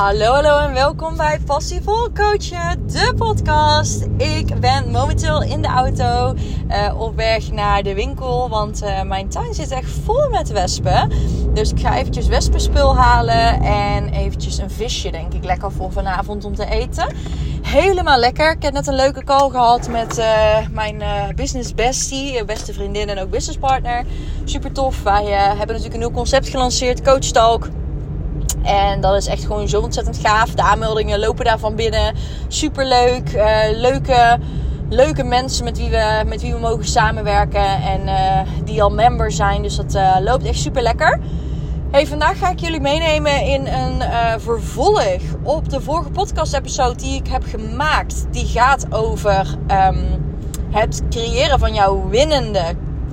Hallo, hallo en welkom bij Passievol Coachen, de podcast. Ik ben momenteel in de auto uh, op weg naar de winkel, want uh, mijn tuin zit echt vol met wespen. Dus ik ga eventjes wespenspul halen en eventjes een visje, denk ik, lekker voor vanavond om te eten. Helemaal lekker. Ik heb net een leuke call gehad met uh, mijn business bestie, beste vriendin en ook businesspartner. Super tof. Wij hebben natuurlijk een nieuw concept gelanceerd, Coach Talk. En dat is echt gewoon zo ontzettend gaaf. De aanmeldingen lopen daarvan binnen. Super leuk. Uh, leuke, leuke mensen met wie, we, met wie we mogen samenwerken. En uh, die al member zijn. Dus dat uh, loopt echt super lekker. Hey, vandaag ga ik jullie meenemen in een vervolg op de vorige podcast-episode die ik heb gemaakt. Die gaat over um, het creëren van jouw winnende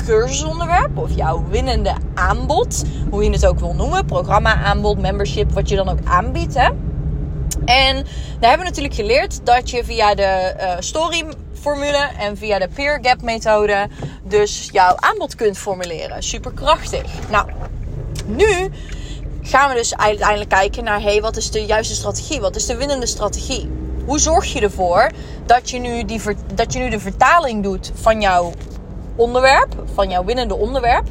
cursusonderwerp of jouw winnende aanbod, hoe je het ook wil noemen, programma, aanbod, membership, wat je dan ook aanbiedt. Hè? En daar hebben we natuurlijk geleerd dat je via de uh, story formule en via de peer gap methode dus jouw aanbod kunt formuleren. Super krachtig. Nou, nu gaan we dus uiteindelijk kijken naar hey, wat is de juiste strategie? Wat is de winnende strategie? Hoe zorg je ervoor dat je nu, die, dat je nu de vertaling doet van jouw onderwerp, van jouw winnende onderwerp,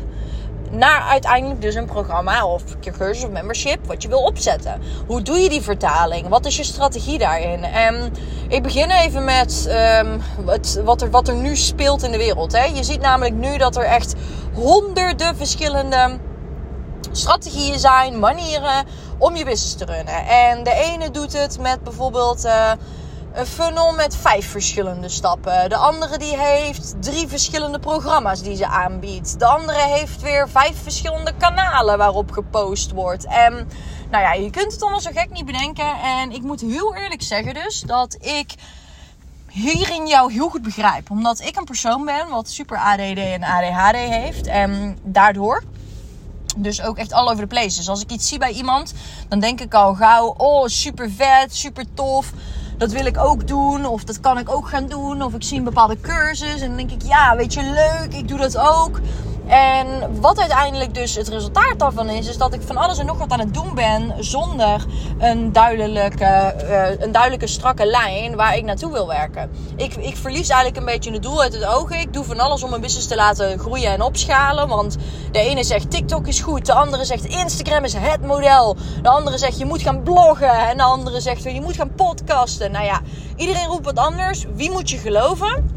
naar uiteindelijk dus een programma of cursus of membership wat je wil opzetten. Hoe doe je die vertaling? Wat is je strategie daarin? En ik begin even met um, het, wat, er, wat er nu speelt in de wereld. Hè? Je ziet namelijk nu dat er echt honderden verschillende strategieën zijn, manieren om je business te runnen. En de ene doet het met bijvoorbeeld... Uh, een funnel met vijf verschillende stappen. De andere die heeft drie verschillende programma's die ze aanbiedt. De andere heeft weer vijf verschillende kanalen waarop gepost wordt. En nou ja, je kunt het allemaal zo gek niet bedenken. En ik moet heel eerlijk zeggen dus dat ik hierin jou heel goed begrijp. Omdat ik een persoon ben wat super ADD en ADHD heeft. En daardoor dus ook echt all over the place. Dus als ik iets zie bij iemand, dan denk ik al gauw: oh, super vet, super tof dat wil ik ook doen. Of dat kan ik ook gaan doen. Of ik zie een bepaalde cursus en dan denk ik, ja, weet je, leuk, ik doe dat ook. En wat uiteindelijk dus het resultaat daarvan is, is dat ik van alles en nog wat aan het doen ben zonder een duidelijke, uh, een duidelijke strakke lijn waar ik naartoe wil werken. Ik, ik verlies eigenlijk een beetje het doel uit het oog. Ik doe van alles om mijn business te laten groeien en opschalen. Want de ene zegt TikTok is goed, de andere zegt Instagram is het model. De andere zegt je moet gaan bloggen en de andere zegt je moet gaan podcasten. Nou ja, iedereen roept wat anders. Wie moet je geloven?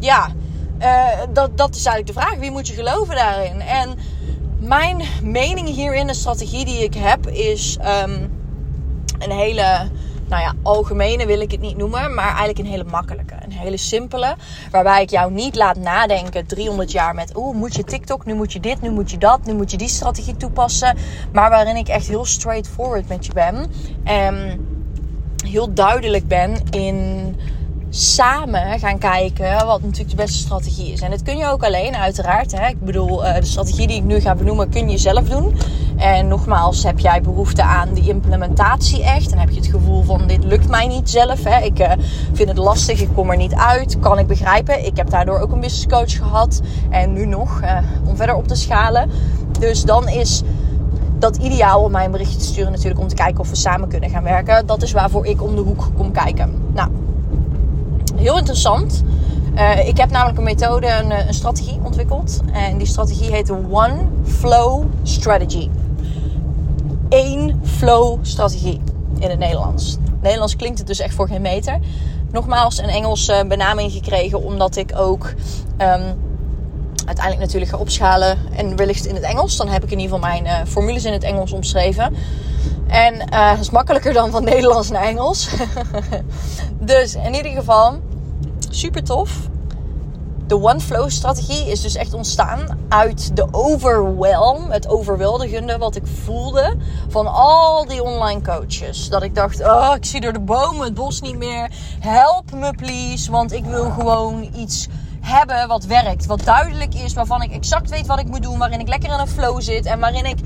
Ja, uh, dat, dat is eigenlijk de vraag. Wie moet je geloven daarin? En mijn mening hierin, de strategie die ik heb, is um, een hele, nou ja, algemene wil ik het niet noemen, maar eigenlijk een hele makkelijke. Een hele simpele, waarbij ik jou niet laat nadenken 300 jaar met, oeh, moet je TikTok, nu moet je dit, nu moet je dat, nu moet je die strategie toepassen. Maar waarin ik echt heel straightforward met je ben. En heel duidelijk ben in samen gaan kijken wat natuurlijk de beste strategie is. En dat kun je ook alleen, uiteraard. Hè. Ik bedoel, eh, de strategie die ik nu ga benoemen, kun je zelf doen. En nogmaals, heb jij behoefte aan die implementatie echt? En heb je het gevoel van, dit lukt mij niet zelf. Hè? Ik uh, vind het lastig, ik kom er niet uit. Kan ik begrijpen. Ik heb daardoor ook een business coach gehad. En nu nog, uh, om verder op te schalen. Dus dan is dat ideaal om mij een berichtje te sturen natuurlijk om te kijken of we samen kunnen gaan werken. Dat is waarvoor ik om de hoek kom kijken. Nou, heel interessant. Uh, ik heb namelijk een methode, een, eh, een, strategie ontwikkeld. En die strategie heet de One Flow Strategy. Eén flow strategie in het Nederlands. Nederlands klinkt het dus echt voor geen meter. Nogmaals, een Engelse benaming gekregen omdat ik ook um, uiteindelijk natuurlijk ga opschalen. En wellicht in het Engels. Dan heb ik in ieder geval mijn formules in het Engels omschreven. En is makkelijker dan van Nederlands naar Engels. dus in ieder geval, super tof. De One Flow strategie is dus echt ontstaan uit de overwhelm, het overweldigende wat ik voelde van al die online coaches. Dat ik dacht, oh, ik zie door de bomen het bos niet meer. Help me please, want ik wil gewoon iets hebben wat werkt, wat duidelijk is, waarvan ik exact weet wat ik moet doen, waarin ik lekker in een flow zit en waarin ik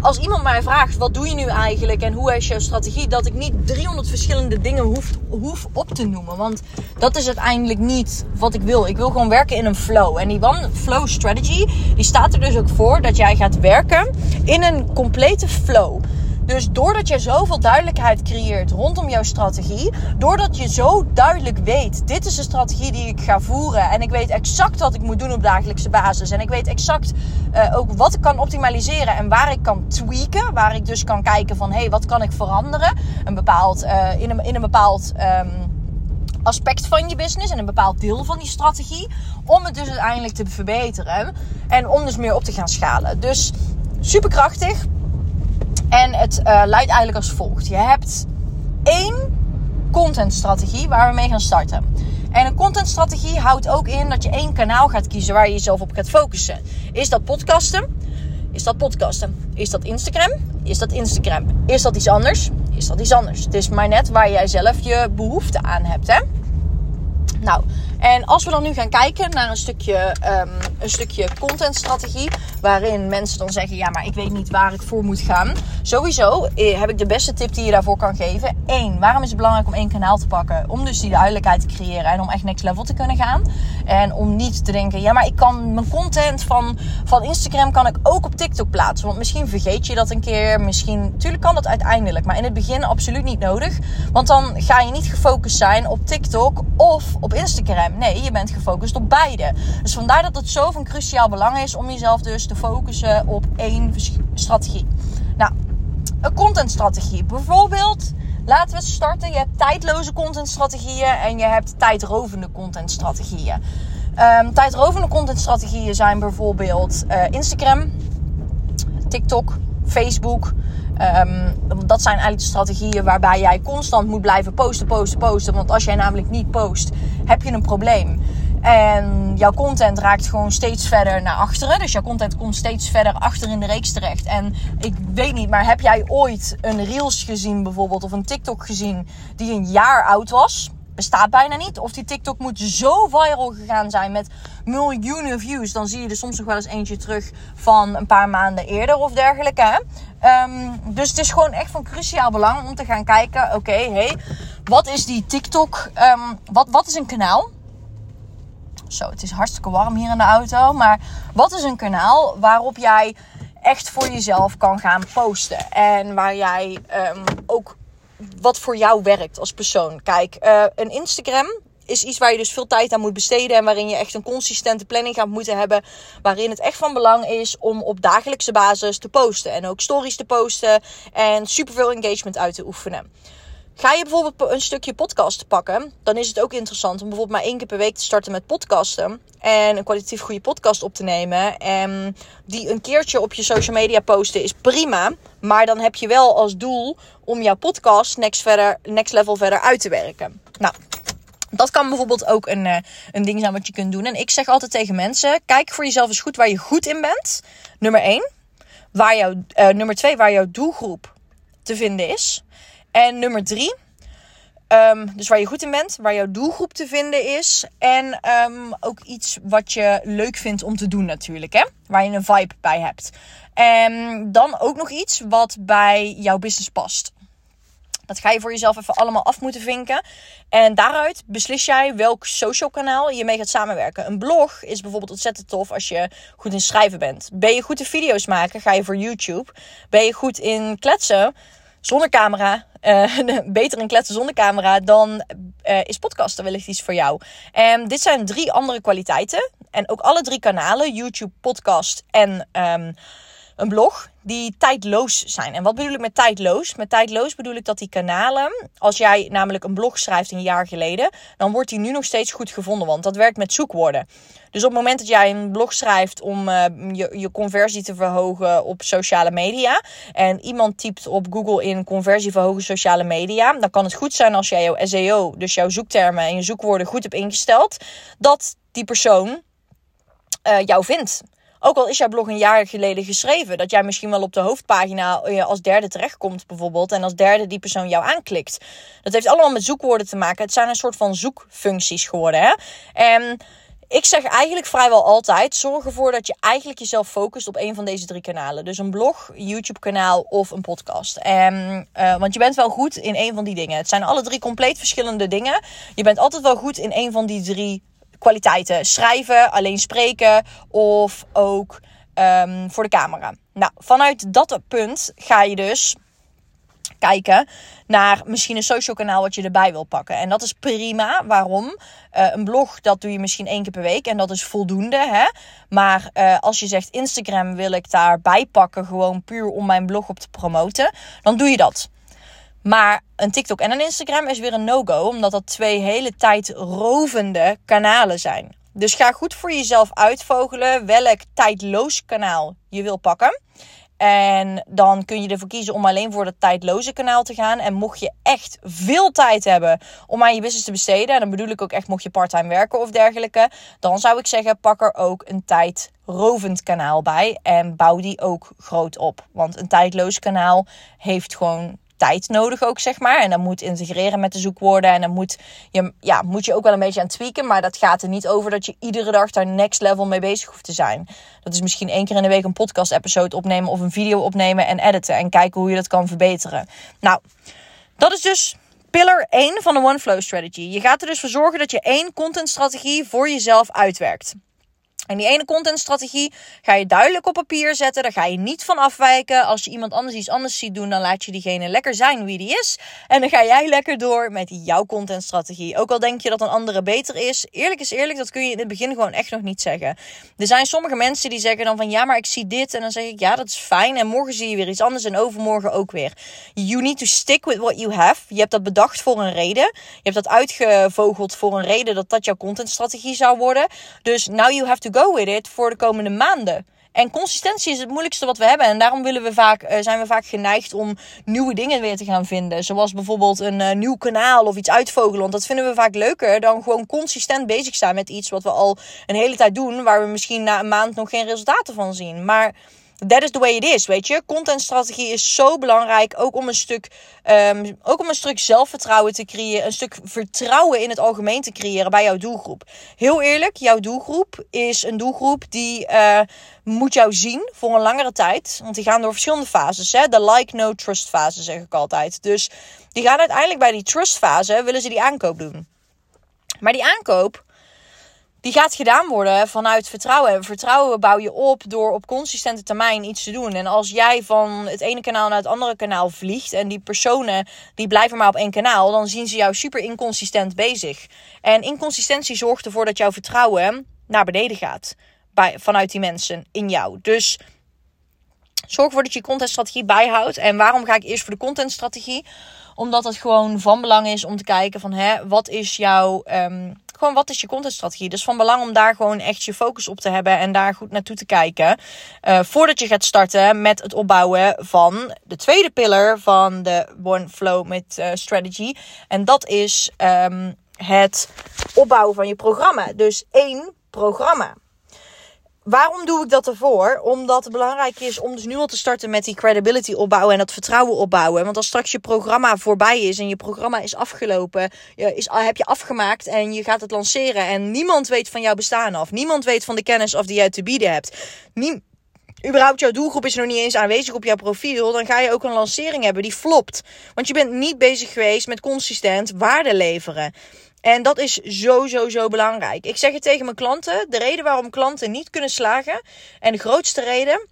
als iemand mij vraagt, wat doe je nu eigenlijk en hoe is jouw strategie, dat ik niet 300 verschillende dingen hoef, hoef op te noemen. Want dat is uiteindelijk niet wat ik wil. Ik wil gewoon werken in een flow. En die One Flow Strategy, die staat er dus ook voor dat jij gaat werken in een complete flow. Dus doordat je zoveel duidelijkheid creëert rondom jouw strategie, doordat je zo duidelijk weet, dit is de strategie die ik ga voeren en ik weet exact wat ik moet doen op dagelijkse basis en ik weet exact uh, ook wat ik kan optimaliseren en waar ik kan tweaken, waar ik dus kan kijken van hé, hey, wat kan ik veranderen? Een bepaald, uh, in, een, bepaald um, aspect van je business en een bepaald deel van die strategie. Om het dus uiteindelijk te verbeteren. En om dus meer op te gaan schalen. Dus superkrachtig. En het uh, luidt eigenlijk als volgt. Je hebt één contentstrategie waar we mee gaan starten. En een contentstrategie houdt ook in dat je één kanaal gaat kiezen waar je jezelf op gaat focussen. Is dat podcasten? Is dat podcasten? Is dat Instagram? Is dat Instagram? Is dat iets anders? Is dat iets anders? Het is maar net waar jij zelf je behoefte aan hebt, hè? Nou, en als we dan nu gaan kijken naar een stukje, um, een stukje contentstrategie, waarin mensen dan zeggen: Ja, maar ik weet niet waar ik voor moet gaan. Sowieso eh, heb ik de beste tip die je daarvoor kan geven. Eén, waarom is het belangrijk om één kanaal te pakken? Om dus die duidelijkheid te creëren en om echt next level te kunnen gaan. En om niet te denken: Ja, maar ik kan mijn content van, van Instagram kan ik ook op TikTok plaatsen. Want misschien vergeet je dat een keer. Misschien, natuurlijk kan dat uiteindelijk, maar in het begin absoluut niet nodig. Want dan ga je niet gefocust zijn op TikTok of op Instagram. Nee, je bent gefocust op beide. Dus vandaar dat het zo van cruciaal belang is om jezelf dus te focussen op één strategie. Nou, een contentstrategie. Bijvoorbeeld, laten we starten. Je hebt tijdloze contentstrategieën en je hebt tijdrovende contentstrategieën. Um, tijdrovende contentstrategieën zijn bijvoorbeeld uh, Instagram, TikTok, Facebook. Um, dat zijn eigenlijk de strategieën waarbij jij constant moet blijven posten, posten, posten. Want als jij namelijk niet post, heb je een probleem. En jouw content raakt gewoon steeds verder naar achteren. Dus jouw content komt steeds verder achter in de reeks terecht. En ik weet niet, maar heb jij ooit een Reels gezien bijvoorbeeld of een TikTok gezien die een jaar oud was? bestaat bijna niet. Of die TikTok moet zo viral gegaan zijn met miljoenen views. Dan zie je er soms nog wel eens eentje terug van een paar maanden eerder of dergelijke. Um, dus het is gewoon echt van cruciaal belang om te gaan kijken. Oké, hey, wat is die TikTok? Um, wat, wat is een kanaal? Zo, het is hartstikke warm hier in de auto. Maar wat is een kanaal waarop jij echt voor jezelf kan gaan posten? En waar jij um, ook wat voor jou werkt als persoon. Kijk, uh, een Instagram is iets waar je dus veel tijd aan moet besteden. En waarin je echt een consistente planning gaat moeten hebben. Waarin het echt van belang is om op dagelijkse basis te posten. En ook stories te posten. En superveel engagement uit te oefenen. Ga je bijvoorbeeld een stukje podcast pakken, dan is het ook interessant om bijvoorbeeld maar één keer per week te starten met podcasten. En een kwalitatief goede podcast op te nemen. En die een keertje op je social media posten is prima. Maar dan heb je wel als doel om jouw podcast next, verder, next level verder uit te werken. Nou, dat kan bijvoorbeeld ook een, uh, een ding zijn wat je kunt doen. En ik zeg altijd tegen mensen: kijk voor jezelf eens goed waar je goed in bent. Nummer 1. Waar jouw, uh, nummer 2, waar jouw doelgroep te vinden is. En nummer 3. Um, dus waar je goed in bent, waar jouw doelgroep te vinden is. En um, ook iets wat je leuk vindt om te doen natuurlijk. Hè? Waar je een vibe bij hebt. En dan ook nog iets wat bij jouw business past. Dat ga je voor jezelf even allemaal af moeten vinken. En daaruit beslis jij welk social kanaal je mee gaat samenwerken. Een blog is bijvoorbeeld ontzettend tof als je goed in schrijven bent. Ben je goed in video's maken, ga je voor YouTube. Ben je goed in kletsen zonder camera, uh, beter in kletsen zonder camera, dan uh, is podcasten wellicht iets voor jou. En dit zijn drie andere kwaliteiten. En ook alle drie kanalen, YouTube, podcast en um, een blog die tijdloos zijn. En wat bedoel ik met tijdloos? Met tijdloos bedoel ik dat die kanalen, als jij namelijk een blog schrijft een jaar geleden, dan wordt die nu nog steeds goed gevonden, want dat werkt met zoekwoorden. Dus op het moment dat jij een blog schrijft om uh, je, je conversie te verhogen op sociale media en iemand typt op Google in conversie verhogen sociale media, dan kan het goed zijn als jij jouw SEO, dus jouw zoektermen en je zoekwoorden goed hebt ingesteld, dat die persoon uh, jou vindt. Ook al is jouw blog een jaar geleden geschreven, dat jij misschien wel op de hoofdpagina eh, als derde terechtkomt, bijvoorbeeld, en als derde die persoon jou aanklikt. Dat heeft allemaal met zoekwoorden te maken. Het zijn een soort van zoekfuncties geworden. Hè? En ik zeg eigenlijk vrijwel altijd: zorg ervoor dat je eigenlijk jezelf focust op een van deze drie kanalen. Dus een blog, YouTube-kanaal of een podcast. En, uh, want je bent wel goed in een van die dingen. Het zijn alle drie compleet verschillende dingen. Je bent altijd wel goed in een van die drie kwaliteiten. Schrijven, alleen spreken of ook um, voor de camera. Nou, vanuit dat punt ga je dus kijken naar misschien een social kanaal wat je erbij wil pakken. En dat is prima. Waarom? Uh, een blog, dat doe je misschien één keer per week en dat is voldoende. Hè? Maar uh, als je zegt Instagram wil ik daarbij pakken, gewoon puur om mijn blog op te promoten, dan doe je dat. Maar een TikTok en een Instagram is weer een no-go, omdat dat twee hele tijdrovende kanalen zijn. Dus ga goed voor jezelf uitvogelen welk tijdloos kanaal je wil pakken. En dan kun je ervoor kiezen om alleen voor het tijdloze kanaal te gaan. En mocht je echt veel tijd hebben om aan je business te besteden, en dan bedoel ik ook echt mocht je parttime werken of dergelijke, dan zou ik zeggen pak er ook een tijdrovend kanaal bij en bouw die ook groot op. Want een tijdloos kanaal heeft gewoon tijd nodig ook, zeg maar. En dan moet integreren met de zoekwoorden. En dan moet je, ja, moet je ook wel een beetje aan tweaken. Maar dat gaat er niet over dat je iedere dag daar next level mee bezig hoeft te zijn. Dat is misschien één keer in de week een podcast episode opnemen of een video opnemen en editen. En kijken hoe je dat kan verbeteren. Nou, dat is dus pillar 1 van de One Flow Strategy. Je gaat er dus voor zorgen dat je één contentstrategie voor jezelf uitwerkt. En die ene contentstrategie ga je duidelijk op papier zetten. Daar ga je niet van afwijken. Als je iemand anders iets anders ziet doen, dan laat je diegene lekker zijn wie die is. En dan ga jij lekker door met jouw contentstrategie. Ook al denk je dat een andere beter is. Eerlijk is eerlijk, dat kun je in het begin gewoon echt nog niet zeggen. Er zijn sommige mensen die zeggen dan van ja, maar ik zie dit. En dan zeg ik ja, dat is fijn. En morgen zie je weer iets anders en overmorgen ook weer. You need to stick with what you have. Je hebt dat bedacht voor een reden. Je hebt dat uitgevogeld voor een reden dat dat jouw contentstrategie zou worden. Dus now you have to go go with it voor de komende maanden. En consistentie is het moeilijkste wat we hebben. En daarom willen we vaak, uh, zijn we vaak geneigd om nieuwe dingen weer te gaan vinden. Zoals bijvoorbeeld een uh, nieuw kanaal of iets uitvogelen. Want dat vinden we vaak leuker dan gewoon consistent bezig zijn met iets wat we al een hele tijd doen. Waar we misschien na een maand nog geen resultaten van zien. Maar that is the way it is, weet je. Contentstrategie is zo belangrijk, ook om een stuk, um, ook om een stuk zelfvertrouwen te creëren, een stuk vertrouwen in het algemeen te creëren bij jouw doelgroep. Heel eerlijk, jouw doelgroep is een doelgroep die uh, moet jou zien voor een langere tijd, want die gaan door verschillende fases. Hè? De like, no, trust fase zeg ik altijd. Dus die gaan uiteindelijk bij die trust fase willen ze die aankoop doen. Maar die aankoop die gaat gedaan worden vanuit vertrouwen. En vertrouwen bouw je op door op consistente termijn iets te doen. En als jij van het ene kanaal naar het andere kanaal vliegt en die personen die blijven maar op één kanaal, dan zien ze jou super inconsistent bezig. En inconsistentie zorgt ervoor dat jouw vertrouwen naar beneden gaat bij, vanuit die mensen in jou. Dus zorg ervoor dat je contentstrategie bijhoudt. En waarom ga ik eerst voor de contentstrategie? Omdat het gewoon van belang is om te kijken van hè, wat is jouw um, gewoon wat is je contentstrategie. Dus van belang om daar gewoon echt je focus op te hebben en daar goed naartoe te kijken. Uh, voordat je gaat starten met het opbouwen van de tweede pillar van de One Flow met uh, strategy. En dat is um, het opbouwen van je programma. Dus één programma. Waarom doe ik dat ervoor? Omdat het belangrijk is om dus nu al te starten met die credibility opbouwen en dat vertrouwen opbouwen. Want als straks je programma voorbij is en je programma is afgelopen, is, heb je afgemaakt en je gaat het lanceren en niemand weet van jouw bestaan af. Niemand weet van de kennis of die jij te bieden hebt. Nie, überhaupt jouw doelgroep is nog niet eens aanwezig op jouw profiel, dan ga je ook een lancering hebben die flopt. Want je bent niet bezig geweest met consistent waarde leveren. En dat is zo, zo, zo belangrijk. Ik zeg het tegen mijn klanten. De reden waarom klanten niet kunnen slagen. En de grootste reden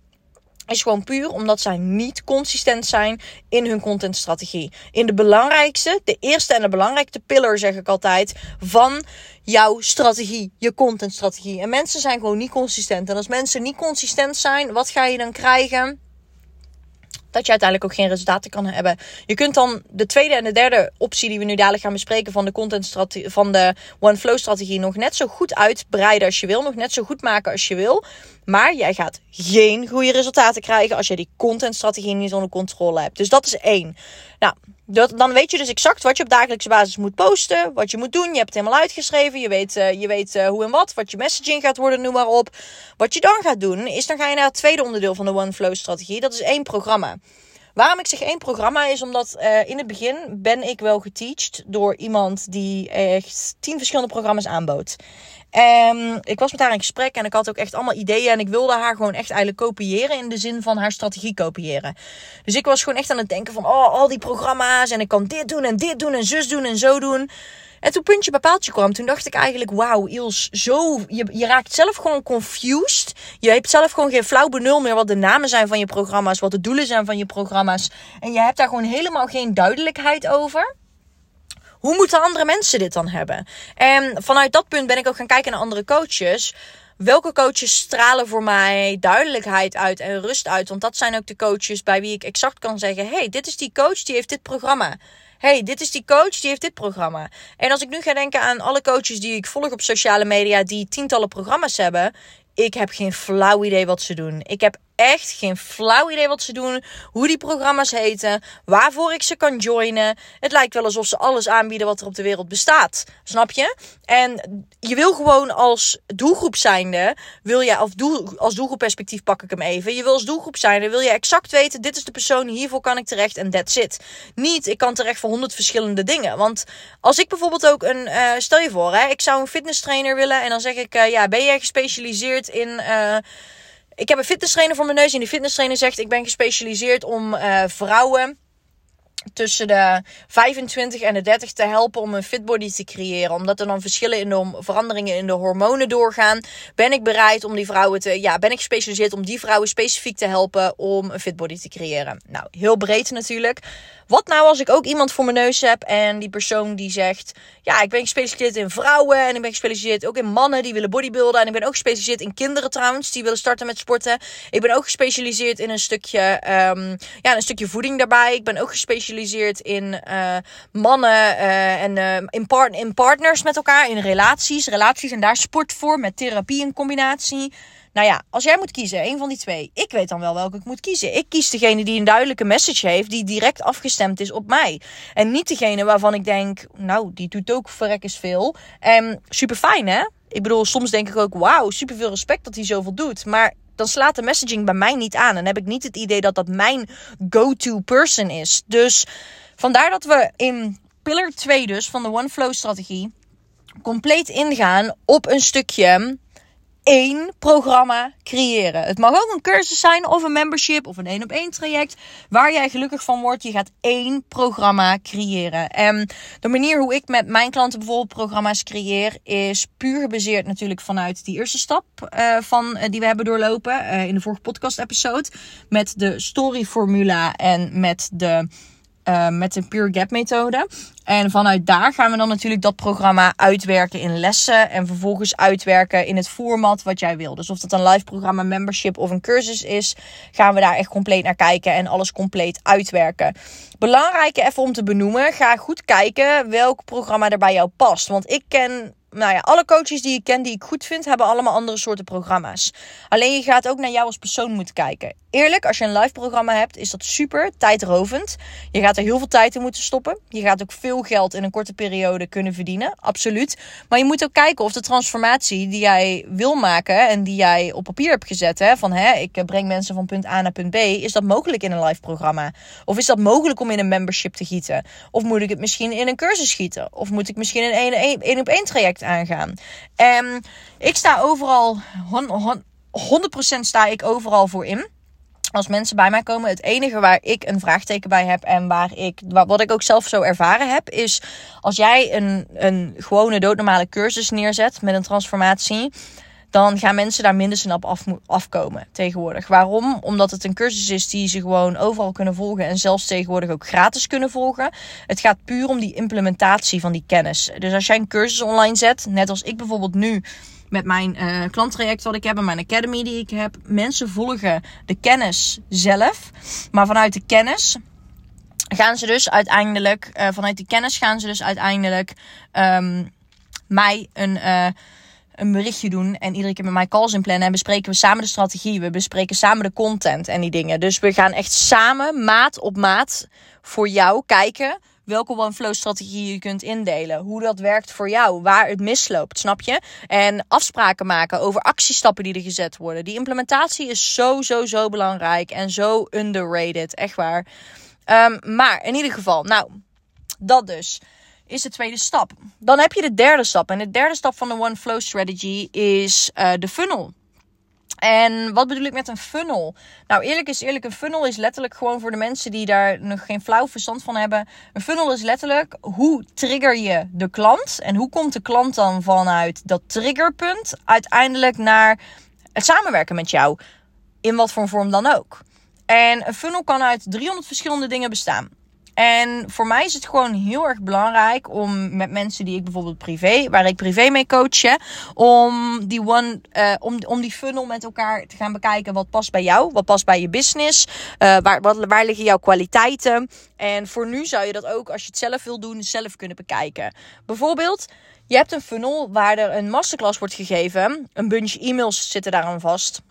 is gewoon puur omdat zij niet consistent zijn in hun contentstrategie. In de belangrijkste, de eerste en de belangrijkste pillar zeg ik altijd, van jouw strategie, je contentstrategie. En mensen zijn gewoon niet consistent. En als mensen niet consistent zijn, wat ga je dan krijgen? Dat je uiteindelijk ook geen resultaten kan hebben. Je kunt dan de tweede en de derde optie die we nu dadelijk gaan bespreken van de content van de One Flow strategie nog net zo goed uitbreiden als je wil, nog net zo goed maken als je wil. Maar jij gaat geen goede resultaten krijgen als je die contentstrategie niet onder controle hebt. Dus dat is één. Nou, dat, dan weet je dus exact wat je op dagelijkse basis moet posten. Wat je moet doen. Je hebt het helemaal uitgeschreven. Je weet, uh, je weet uh, hoe en wat. Wat je messaging gaat worden, noem maar op. Wat je dan gaat doen, is dan ga je naar het tweede onderdeel van de One Flow strategie. Dat is één programma. Waarom ik zeg één programma is omdat uh, in het begin ben ik wel geteacht door iemand die echt tien verschillende programma's aanbood. En ik was met haar in gesprek en ik had ook echt allemaal ideeën. En ik wilde haar gewoon echt eigenlijk kopiëren in de zin van haar strategie kopiëren. Dus ik was gewoon echt aan het denken van, oh, al die programma's. En ik kan dit doen en dit doen en zus doen en zo doen. En toen puntje bij paaltje kwam, toen dacht ik eigenlijk, wauw, Iels, zo, je raakt zelf gewoon confused. Je hebt zelf gewoon geen flauw benul meer wat de namen zijn van je programma's, wat de doelen zijn van je programma's. En je hebt daar gewoon helemaal geen duidelijkheid over. Hoe moeten andere mensen dit dan hebben? En vanuit dat punt ben ik ook gaan kijken naar andere coaches. Welke coaches stralen voor mij duidelijkheid uit en rust uit? Want dat zijn ook de coaches bij wie ik exact kan zeggen: hey, dit is die coach die heeft dit programma hey, dit is die coach, die heeft dit programma. En als ik nu ga denken aan alle coaches die ik volg op sociale media, die tientallen programma's hebben, ik heb geen flauw idee wat ze doen. Ik heb echt geen flauw idee wat ze doen. Hoe die programma's heten. Waarvoor ik ze kan joinen. Het lijkt wel alsof ze alles aanbieden wat er op de wereld bestaat. Snap je? En je wil gewoon als doelgroep zijnde. Wil je, of doel, als doelgroepperspectief pak ik hem even. Je wil als doelgroep zijnde. Wil je exact weten. Dit is de persoon. Hiervoor kan ik terecht. En that's it. Niet. Ik kan terecht voor honderd verschillende dingen. Want als ik bijvoorbeeld ook een. Uh, stel je voor. Hè, ik zou een fitness trainer willen. En dan zeg ik. Uh, ja, ben jij gespecialiseerd in. Uh, ik heb een fitness trainer voor mijn neus. En die fitness trainer zegt: Ik ben gespecialiseerd om uh, vrouwen tussen de 25 en de 30 te helpen om een fit body te creëren. Omdat er dan verschillen in de veranderingen in de hormonen doorgaan. Ben ik bereid om die vrouwen te. Ja, ben ik gespecialiseerd om die vrouwen specifiek te helpen om een fit body te creëren. Nou, heel breed natuurlijk. Wat nou als ik ook iemand voor mijn neus heb en die persoon die zegt: Ja, ik ben gespecialiseerd in vrouwen en ik ben gespecialiseerd ook in mannen die willen bodybuilden. En ik ben ook gespecialiseerd in kinderen trouwens, die willen starten met sporten. Ik ben ook gespecialiseerd in een stukje, um, ja, een stukje voeding daarbij. Ik ben ook gespecialiseerd in uh, mannen uh, en uh, in, in partners met elkaar, in relaties. Relaties en daar sport voor met therapie in combinatie. Nou ja, als jij moet kiezen, een van die twee, ik weet dan wel welke ik moet kiezen. Ik kies degene die een duidelijke message heeft, die direct afgestemd is op mij. En niet degene waarvan ik denk, nou, die doet ook verrekkers veel. En super fijn, hè? Ik bedoel, soms denk ik ook, wauw, super veel respect dat hij zoveel doet. Maar dan slaat de messaging bij mij niet aan. En heb ik niet het idee dat dat mijn go-to person is. Dus vandaar dat we in pillar 2 dus van de One Flow strategie compleet ingaan op een stukje één programma creëren. Het mag ook een cursus zijn of een membership of een één op één traject waar jij gelukkig van wordt. Je gaat één programma creëren. En de manier hoe ik met mijn klanten bijvoorbeeld programma's creëer is puur gebaseerd natuurlijk vanuit die eerste stap uh, van uh, die we hebben doorlopen uh, in de vorige podcast episode met de story formula en met de uh, met de Pure Gap methode. En vanuit daar gaan we dan natuurlijk dat programma uitwerken in lessen. En vervolgens uitwerken in het format wat jij wil. Dus of dat een live programma, membership of een cursus is, gaan we daar echt compleet naar kijken en alles compleet uitwerken. Belangrijk even om te benoemen, ga goed kijken welk programma er bij jou past. Want ik ken nou ja, alle coaches die ik ken, die ik goed vind, hebben allemaal andere soorten programma's. Alleen je gaat ook naar jou als persoon moeten kijken. Eerlijk, als je een live programma hebt, is dat super tijdrovend. Je gaat er heel veel tijd in moeten stoppen. Je gaat ook veel geld in een korte periode kunnen verdienen. Absoluut. Maar je moet ook kijken of de transformatie die jij wil maken en die jij op papier hebt gezet, hè, van hè, ik breng mensen van punt A naar punt B, is dat mogelijk in een live programma? Of is dat mogelijk om in een membership te gieten? Of moet ik het misschien in een cursus gieten? Of moet ik misschien een één op één traject aangaan. En ik sta overal, 100% sta ik overal voor in. Als mensen bij mij komen, het enige waar ik een vraagteken bij heb en waar ik, wat ik ook zelf zo ervaren heb, is als jij een, een gewone doodnormale cursus neerzet met een transformatie dan gaan mensen daar minder snel af, afkomen tegenwoordig. Waarom? Omdat het een cursus is die ze gewoon overal kunnen volgen en zelfs tegenwoordig ook gratis kunnen volgen. Het gaat puur om die implementatie van die kennis. Dus als jij een cursus online zet, net als ik bijvoorbeeld nu met mijn uh, klanttraject wat ik heb en mijn academy die ik heb, mensen volgen de kennis zelf, maar vanuit de kennis gaan ze dus uiteindelijk, uh, vanuit die kennis gaan ze dus uiteindelijk um, mij een uh, een berichtje doen en iedere keer met mij calls inplannen en bespreken we samen de strategie. We bespreken samen de content en die dingen. Dus we gaan echt samen, maat op maat, voor jou kijken welke OneFlow strategie je kunt indelen. Hoe dat werkt voor jou. Waar het misloopt, snap je? En afspraken maken over actiestappen die er gezet worden. Die implementatie is zo, zo, zo belangrijk. En zo underrated. Echt waar. Um, maar in ieder geval, nou, dat dus. Is de tweede stap. Dan heb je de derde stap. En de derde stap van de One Flow Strategy is uh, de funnel. En wat bedoel ik met een funnel? Nou, eerlijk is eerlijk, een funnel is letterlijk gewoon voor de mensen die daar nog geen flauw verstand van hebben. Een funnel is letterlijk hoe trigger je de klant en hoe komt de klant dan vanuit dat triggerpunt uiteindelijk naar het samenwerken met jou. In wat voor vorm dan ook. En een funnel kan uit 300 verschillende dingen bestaan. En voor mij is het gewoon heel erg belangrijk om met mensen die ik bijvoorbeeld privé, waar ik privé mee coach, om die one, uh, om, om die funnel met elkaar te gaan bekijken. Wat past bij jou? Wat past bij je business? Uh, waar, waar liggen jouw kwaliteiten? En voor nu zou je dat ook, als je het zelf wil doen, zelf kunnen bekijken. Bijvoorbeeld, je hebt een funnel waar er een masterclass wordt gegeven. Een bunch e-mails zitten daaraan vast.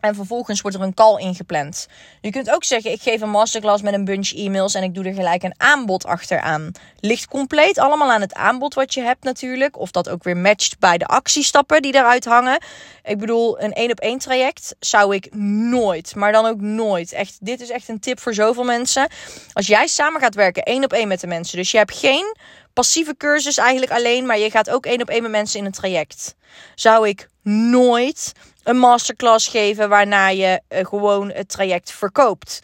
En vervolgens wordt er een call ingepland. Je kunt ook zeggen: ik geef een masterclass met een bunch e-mails en ik doe er gelijk een aanbod achteraan. Ligt compleet allemaal aan het aanbod wat je hebt natuurlijk. Of dat ook weer matcht bij de actiestappen die eruit hangen. Ik bedoel, een één op één traject zou ik nooit, maar dan ook nooit. Echt, dit is echt een tip voor zoveel mensen. Als jij samen gaat werken één op één met de mensen, dus je hebt geen passieve cursus eigenlijk alleen, maar je gaat ook één op één met mensen in een traject. Zou ik nooit een masterclass geven waarna je uh, gewoon het traject verkoopt.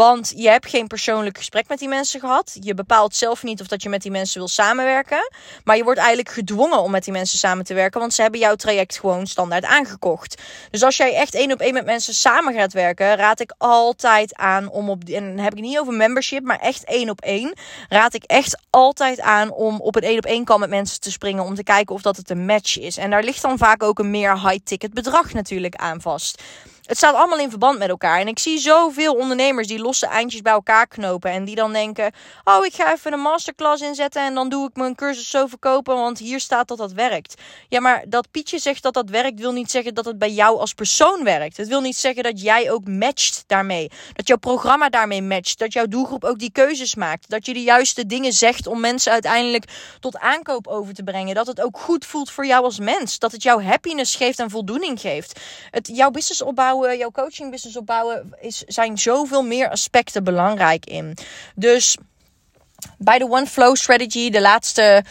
Want je hebt geen persoonlijk gesprek met die mensen gehad. Je bepaalt zelf niet of dat je met die mensen wil samenwerken. Maar je wordt eigenlijk gedwongen om met die mensen samen te werken. Want ze hebben jouw traject gewoon standaard aangekocht. Dus als jij echt één op één met mensen samen gaat werken, raad ik altijd aan om op. En dan heb ik niet over membership, maar echt één op één. Raad ik echt altijd aan om op een één op één kan met mensen te springen. Om te kijken of dat het een match is. En daar ligt dan vaak ook een meer high ticket bedrag natuurlijk aan vast. Het staat allemaal in verband met elkaar. En ik zie zoveel ondernemers die losse eindjes bij elkaar knopen. En die dan denken: Oh, ik ga even een masterclass inzetten. En dan doe ik mijn cursus zo verkopen. Want hier staat dat dat werkt. Ja, maar dat Pietje zegt dat dat werkt, wil niet zeggen dat het bij jou als persoon werkt. Het wil niet zeggen dat jij ook matcht daarmee. Dat jouw programma daarmee matcht. Dat jouw doelgroep ook die keuzes maakt. Dat je de juiste dingen zegt om mensen uiteindelijk tot aankoop over te brengen. Dat het ook goed voelt voor jou als mens. Dat het jou happiness geeft en voldoening geeft. Het jouw business opbouwen jouw coaching business opbouwen, is, zijn zoveel meer aspecten belangrijk in. Dus bij de One Flow Strategy, de laatste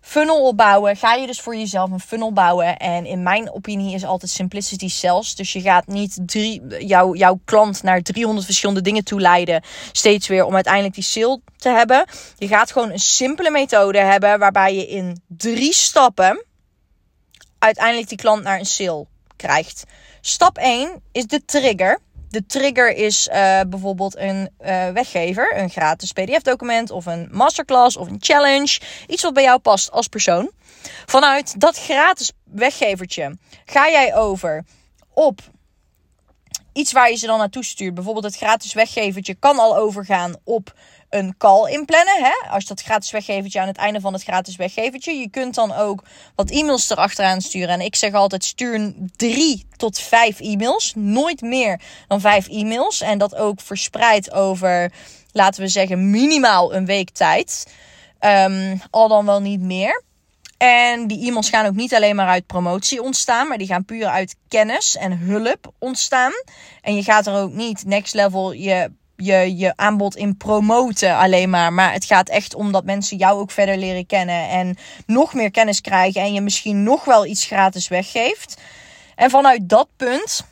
funnel opbouwen, ga je dus voor jezelf een funnel bouwen. En in mijn opinie is altijd simplicity sales. Dus je gaat niet drie, jou, jouw klant naar 300 verschillende dingen toe leiden. Steeds weer om uiteindelijk die sale te hebben. Je gaat gewoon een simpele methode hebben waarbij je in drie stappen uiteindelijk die klant naar een sale krijgt. Stap 1 is de trigger. De trigger is uh, bijvoorbeeld een uh, weggever, een gratis PDF-document of een masterclass of een challenge. Iets wat bij jou past als persoon. Vanuit dat gratis weggevertje ga jij over op iets waar je ze dan naartoe stuurt. Bijvoorbeeld het gratis weggevertje kan al overgaan op een call inplannen. Hè? Als je dat gratis weggevertje aan het einde van het gratis weggevertje. Je kunt dan ook wat e-mails erachteraan sturen. En ik zeg altijd stuur drie tot vijf e-mails. Nooit meer dan vijf e-mails. En dat ook verspreid over, laten we zeggen, minimaal een week tijd. Um, al dan wel niet meer. En die e-mails gaan ook niet alleen maar uit promotie ontstaan, maar die gaan puur uit kennis en hulp ontstaan. En je gaat er ook niet next level je je, je aanbod in promoten alleen maar. Maar het gaat echt om dat mensen jou ook verder leren kennen. En nog meer kennis krijgen. En je misschien nog wel iets gratis weggeeft. En vanuit dat punt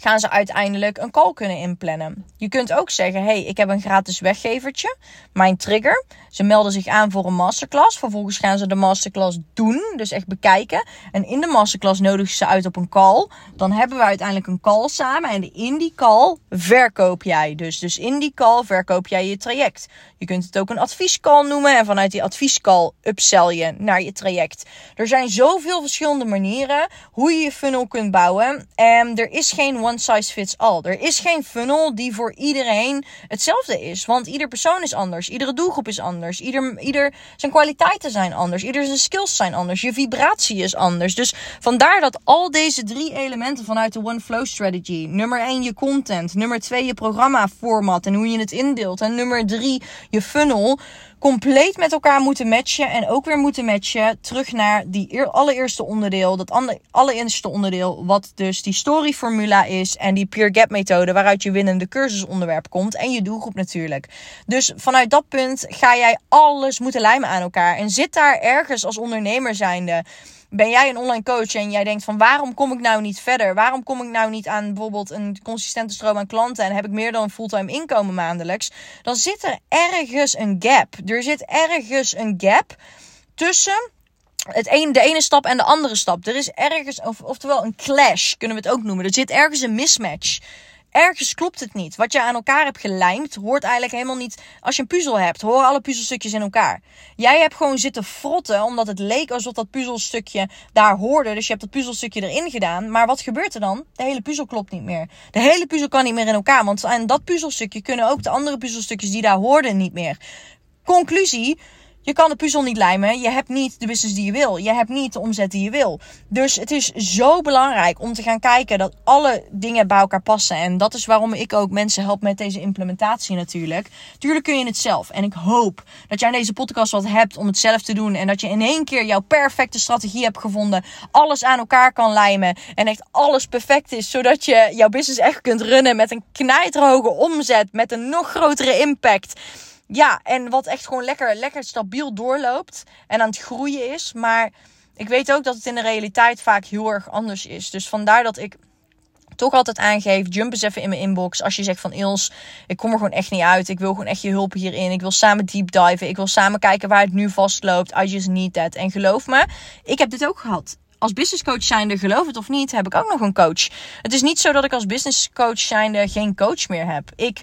gaan ze uiteindelijk een call kunnen inplannen. Je kunt ook zeggen: hey, ik heb een gratis weggevertje, mijn trigger. Ze melden zich aan voor een masterclass. Vervolgens gaan ze de masterclass doen, dus echt bekijken. En in de masterclass nodigen ze uit op een call. Dan hebben we uiteindelijk een call samen. En in die call verkoop jij dus. Dus in die call verkoop jij je traject. Je kunt het ook een adviescall noemen. En vanuit die adviescall upsell je naar je traject. Er zijn zoveel verschillende manieren hoe je je funnel kunt bouwen. En er is geen one size fits all. Er is geen funnel die voor iedereen hetzelfde is. Want ieder persoon is anders. Iedere doelgroep is anders. Ieder, ieder zijn kwaliteiten zijn anders. Ieder zijn skills zijn anders. Je vibratie is anders. Dus vandaar dat al deze drie elementen vanuit de One Flow Strategy. Nummer 1 je content. Nummer 2 je programma format en hoe je het indeelt. En nummer 3 je funnel compleet met elkaar moeten matchen. En ook weer moeten matchen terug naar die allereerste onderdeel. Dat allereerste onderdeel, wat dus die storyformula is. En die Peer Gap methode, waaruit je winnende cursusonderwerp komt. En je doelgroep natuurlijk. Dus vanuit dat punt ga jij alles moeten lijmen aan elkaar. En zit daar ergens als ondernemer zijnde ben jij een online coach en jij denkt van waarom kom ik nou niet verder? Waarom kom ik nou niet aan bijvoorbeeld een consistente stroom aan klanten en heb ik meer dan een fulltime inkomen maandelijks? Dan zit er ergens een gap. Er zit ergens een gap tussen het een, de ene stap en de andere stap. Er is ergens, of, oftewel een clash kunnen we het ook noemen. Er zit ergens een mismatch ergens klopt het niet. Wat je aan elkaar hebt gelijmd, hoort eigenlijk helemaal niet. Als je een puzzel hebt, horen alle puzzelstukjes in elkaar. Jij hebt gewoon zitten frotten, omdat het leek alsof dat puzzelstukje daar hoorde. Dus je hebt dat puzzelstukje erin gedaan. Maar wat gebeurt er dan? De hele puzzel klopt niet meer. De hele puzzel kan niet meer in elkaar. Want aan dat puzzelstukje kunnen ook de andere puzzelstukjes die daar hoorden niet meer. Conclusie je kan de puzzel niet lijmen. Je hebt niet de business die je wil. Je hebt niet de omzet die je wil. Dus het is zo belangrijk om te gaan kijken dat alle dingen bij elkaar passen. En dat is waarom ik ook mensen help met deze implementatie natuurlijk. Tuurlijk kun je het zelf. En ik hoop dat jij in deze podcast wat hebt om het zelf te doen. En dat je in één keer jouw perfecte strategie hebt gevonden. Alles aan elkaar kan lijmen. En echt alles perfect is. Zodat je jouw business echt kunt runnen met een knijterhoge omzet. Met een nog grotere impact. Ja, en wat echt gewoon lekker, lekker stabiel doorloopt en aan het groeien is. Maar ik weet ook dat het in de realiteit vaak heel erg anders is. Dus vandaar dat ik toch altijd aangeef, jump eens even in mijn inbox. Als je zegt van Ils, ik kom er gewoon echt niet uit. Ik wil gewoon echt je hulp hierin. Ik wil samen deep diven. Ik wil samen kijken waar het nu vastloopt. I just need that. En geloof me, ik heb dit ook gehad. Als business coach zijnde, geloof het of niet, heb ik ook nog een coach. Het is niet zo dat ik als business coach zijnde geen coach meer heb. Ik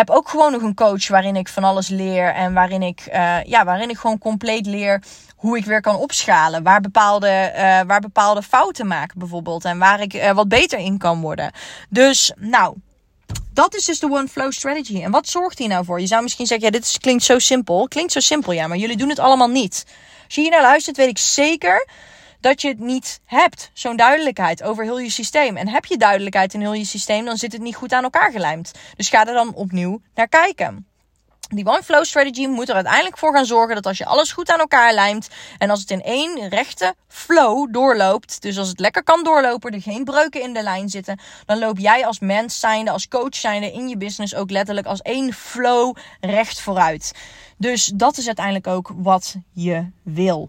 heb ook gewoon nog een coach waarin ik van alles leer. En waarin ik, uh, ja, waarin ik gewoon compleet leer hoe ik weer kan opschalen. Waar bepaalde, uh, waar bepaalde fouten maken bijvoorbeeld. En waar ik uh, wat beter in kan worden. Dus nou, dat is dus de One Flow Strategy. En wat zorgt hier nou voor? Je zou misschien zeggen, ja, dit is, klinkt zo simpel. Klinkt zo simpel, ja, maar jullie doen het allemaal niet. Als je hier naar luistert, weet ik zeker dat je het niet hebt. Zo'n duidelijkheid over heel je systeem. En heb je duidelijkheid in heel je systeem, dan zit het niet goed aan elkaar gelijmd. Dus ga er dan opnieuw naar kijken. Die One Flow Strategy moet er uiteindelijk voor gaan zorgen dat als je alles goed aan elkaar lijmt en als het in één rechte flow doorloopt, dus als het lekker kan doorlopen, er geen breuken in de lijn zitten, dan loop jij als mens zijnde, als coach zijnde in je business ook letterlijk als één flow recht vooruit. Dus dat is uiteindelijk ook wat je wil.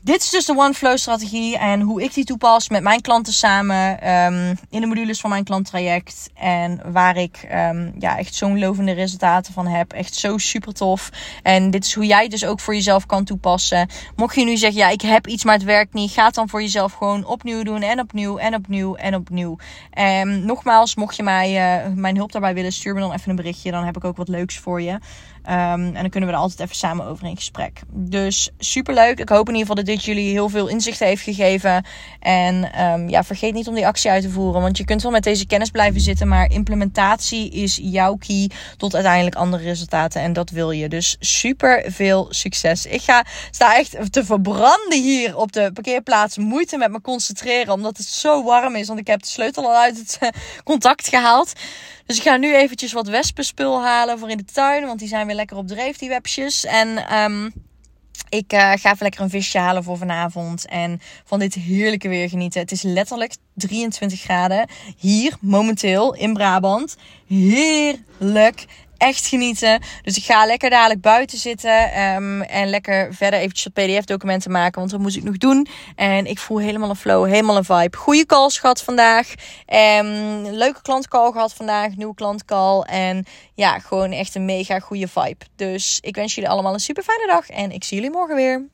Dit is dus de One Flow strategie en hoe ik die toepas met mijn klanten samen um, in de modules van mijn klanttraject. En waar ik um, ja, echt zo'n lovende resultaten van heb. Echt zo super tof. En dit is hoe jij dus ook voor jezelf kan toepassen. Mocht je nu zeggen, ja, ik heb iets, maar het werkt niet. Ga dan voor jezelf gewoon opnieuw doen en opnieuw en opnieuw en opnieuw. Um, nogmaals, mocht je mij, uh, mijn hulp daarbij willen, stuur me dan even een berichtje. Dan heb ik ook wat leuks voor je. Um, en dan kunnen we er altijd even samen over in gesprek. Dus super leuk. Ik hoop in ieder geval dat dit jullie heel veel inzicht heeft gegeven. En um, ja, vergeet niet om die actie uit te voeren. Want je kunt wel met deze kennis blijven zitten. Maar implementatie is jouw key tot uiteindelijk andere resultaten. En dat wil je. Dus super veel succes. Ik ga, sta echt te verbranden hier op de parkeerplaats. Moeite met me concentreren. Omdat het zo warm is. Want ik heb de sleutel al uit het eh, contact gehaald. Dus ik ga nu eventjes wat wespenspul halen voor in de tuin. Want die zijn weer lekker op dreef, die webjes. En um, ik uh, ga even lekker een visje halen voor vanavond. En van dit heerlijke weer genieten. Het is letterlijk 23 graden hier momenteel in Brabant. Heerlijk echt genieten. Dus ik ga lekker dadelijk buiten zitten. Um, en lekker verder eventjes pdf-documenten maken. Want dat moet ik nog doen. En ik voel helemaal een flow, helemaal een vibe. Goede calls gehad vandaag. Um, leuke klantcall gehad vandaag. Nieuwe klantcall. En ja, gewoon echt een mega goede vibe. Dus ik wens jullie allemaal een super fijne dag. En ik zie jullie morgen weer.